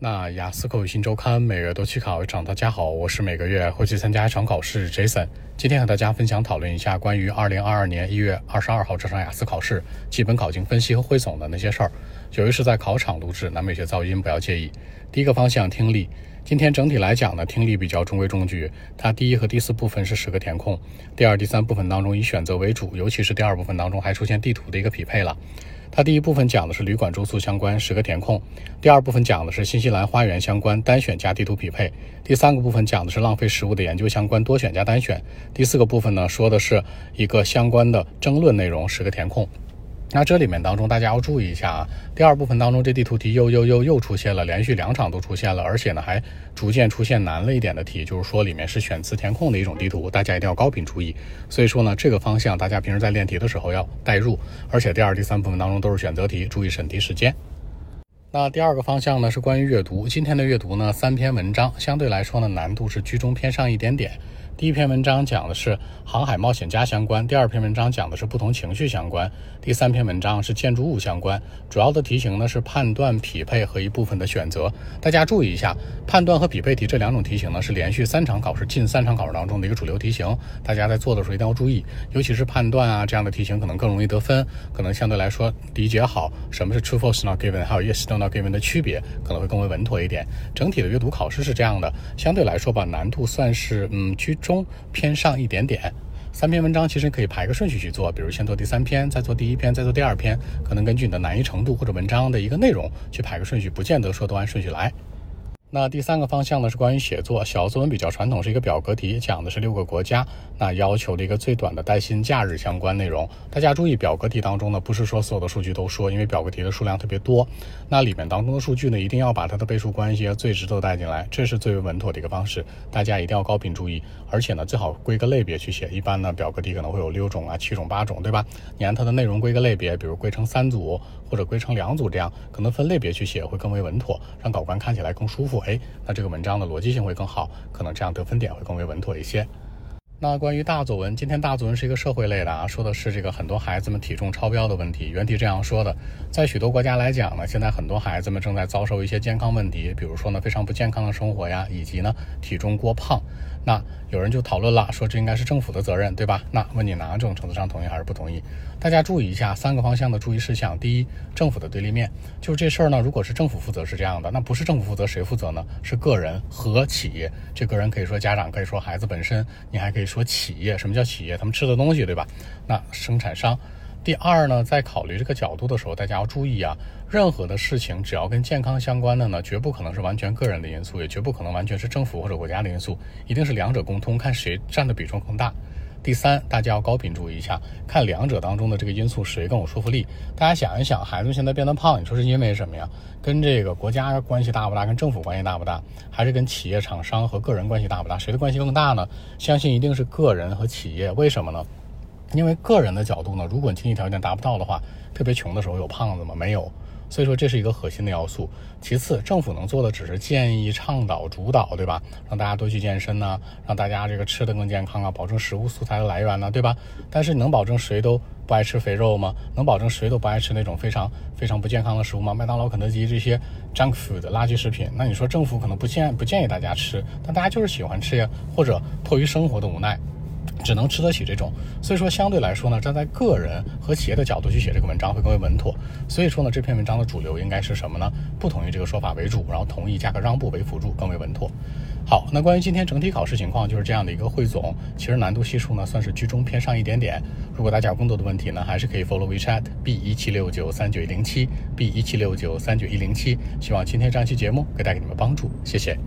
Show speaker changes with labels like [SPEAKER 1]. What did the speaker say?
[SPEAKER 1] 那雅思口语新周刊每月都去考一场，大家好，我是每个月会去参加一场考试 Jason。今天和大家分享讨论一下关于二零二二年一月二十二号这场雅思考试基本考情分析和汇总的那些事儿。由于是在考场录制，难免有些噪音，不要介意。第一个方向听力，今天整体来讲呢，听力比较中规中矩。它第一和第四部分是十个填空，第二、第三部分当中以选择为主，尤其是第二部分当中还出现地图的一个匹配了。它第一部分讲的是旅馆住宿相关十个填空，第二部分讲的是新西兰花园相关单选加地图匹配，第三个部分讲的是浪费食物的研究相关多选加单选，第四个部分呢说的是一个相关的争论内容十个填空。那这里面当中，大家要注意一下啊。第二部分当中，这地图题又又又又出现了，连续两场都出现了，而且呢还逐渐出现难了一点的题，就是说里面是选词填空的一种地图，大家一定要高频注意。所以说呢，这个方向大家平时在练题的时候要带入，而且第二、第三部分当中都是选择题，注意审题时间。那第二个方向呢是关于阅读，今天的阅读呢三篇文章，相对来说呢难度是居中偏上一点点。第一篇文章讲的是航海冒险家相关，第二篇文章讲的是不同情绪相关，第三篇文章是建筑物相关。主要的题型呢是判断、匹配和一部分的选择。大家注意一下，判断和匹配题这两种题型呢是连续三场考试、近三场考试当中的一个主流题型。大家在做的时候一定要注意，尤其是判断啊这样的题型可能更容易得分，可能相对来说理解好什么是 true false not given，还有 yes no not given 的区别，可能会更为稳妥一点。整体的阅读考试是这样的，相对来说吧，难度算是嗯居。中偏上一点点，三篇文章其实可以排个顺序去做，比如先做第三篇，再做第一篇，再做第二篇，可能根据你的难易程度或者文章的一个内容去排个顺序，不见得说都按顺序来。那第三个方向呢是关于写作，小作文比较传统，是一个表格题，讲的是六个国家，那要求的一个最短的带薪假日相关内容。大家注意，表格题当中呢，不是说所有的数据都说，因为表格题的数量特别多，那里面当中的数据呢，一定要把它的倍数关系、最值都带进来，这是最为稳妥的一个方式。大家一定要高频注意，而且呢，最好归个类别去写。一般呢，表格题可能会有六种啊、七种、八种，对吧？你按它的内容归个类别，比如归成三组或者归成两组，这样可能分类别去写会更为稳妥，让考官看起来更舒服。哎，那这个文章的逻辑性会更好，可能这样得分点会更为稳妥一些。那关于大作文，今天大作文是一个社会类的啊，说的是这个很多孩子们体重超标的问题。原题这样说的，在许多国家来讲呢，现在很多孩子们正在遭受一些健康问题，比如说呢非常不健康的生活呀，以及呢体重过胖。那有人就讨论了，说这应该是政府的责任，对吧？那问你哪种程度上同意还是不同意？大家注意一下三个方向的注意事项。第一，政府的对立面，就是这事儿呢，如果是政府负责是这样的，那不是政府负责谁负责呢？是个人和企业。这个人可以说家长，可以说孩子本身，你还可以说企业。什么叫企业？他们吃的东西，对吧？那生产商。第二呢，在考虑这个角度的时候，大家要注意啊，任何的事情只要跟健康相关的呢，绝不可能是完全个人的因素，也绝不可能完全是政府或者国家的因素，一定是两者共通，看谁占的比重更大。第三，大家要高频注意一下，看两者当中的这个因素谁更有说服力。大家想一想，孩子现在变得胖，你说是因为什么呀？跟这个国家关系大不大？跟政府关系大不大？还是跟企业、厂商和个人关系大不大？谁的关系更大呢？相信一定是个人和企业。为什么呢？因为个人的角度呢，如果经济条件达不到的话，特别穷的时候有胖子吗？没有，所以说这是一个核心的要素。其次，政府能做的只是建议、倡导、主导，对吧？让大家多去健身呢，让大家这个吃的更健康啊，保证食物素材的来源呢，对吧？但是你能保证谁都不爱吃肥肉吗？能保证谁都不爱吃那种非常非常不健康的食物吗？麦当劳、肯德基这些 junk food 垃圾食品，那你说政府可能不建不建议大家吃，但大家就是喜欢吃呀，或者迫于生活的无奈。只能吃得起这种，所以说相对来说呢，站在个人和企业的角度去写这个文章会更为稳妥。所以说呢，这篇文章的主流应该是什么呢？不同意这个说法为主，然后同意价格让步为辅助，更为稳妥。好，那关于今天整体考试情况就是这样的一个汇总。其实难度系数呢算是居中偏上一点点。如果大家有更多的问题呢，还是可以 follow WeChat B 一七六九三九一零七 B 一七六九三九一零七。希望今天这样期节目可以带给你们帮助，谢谢。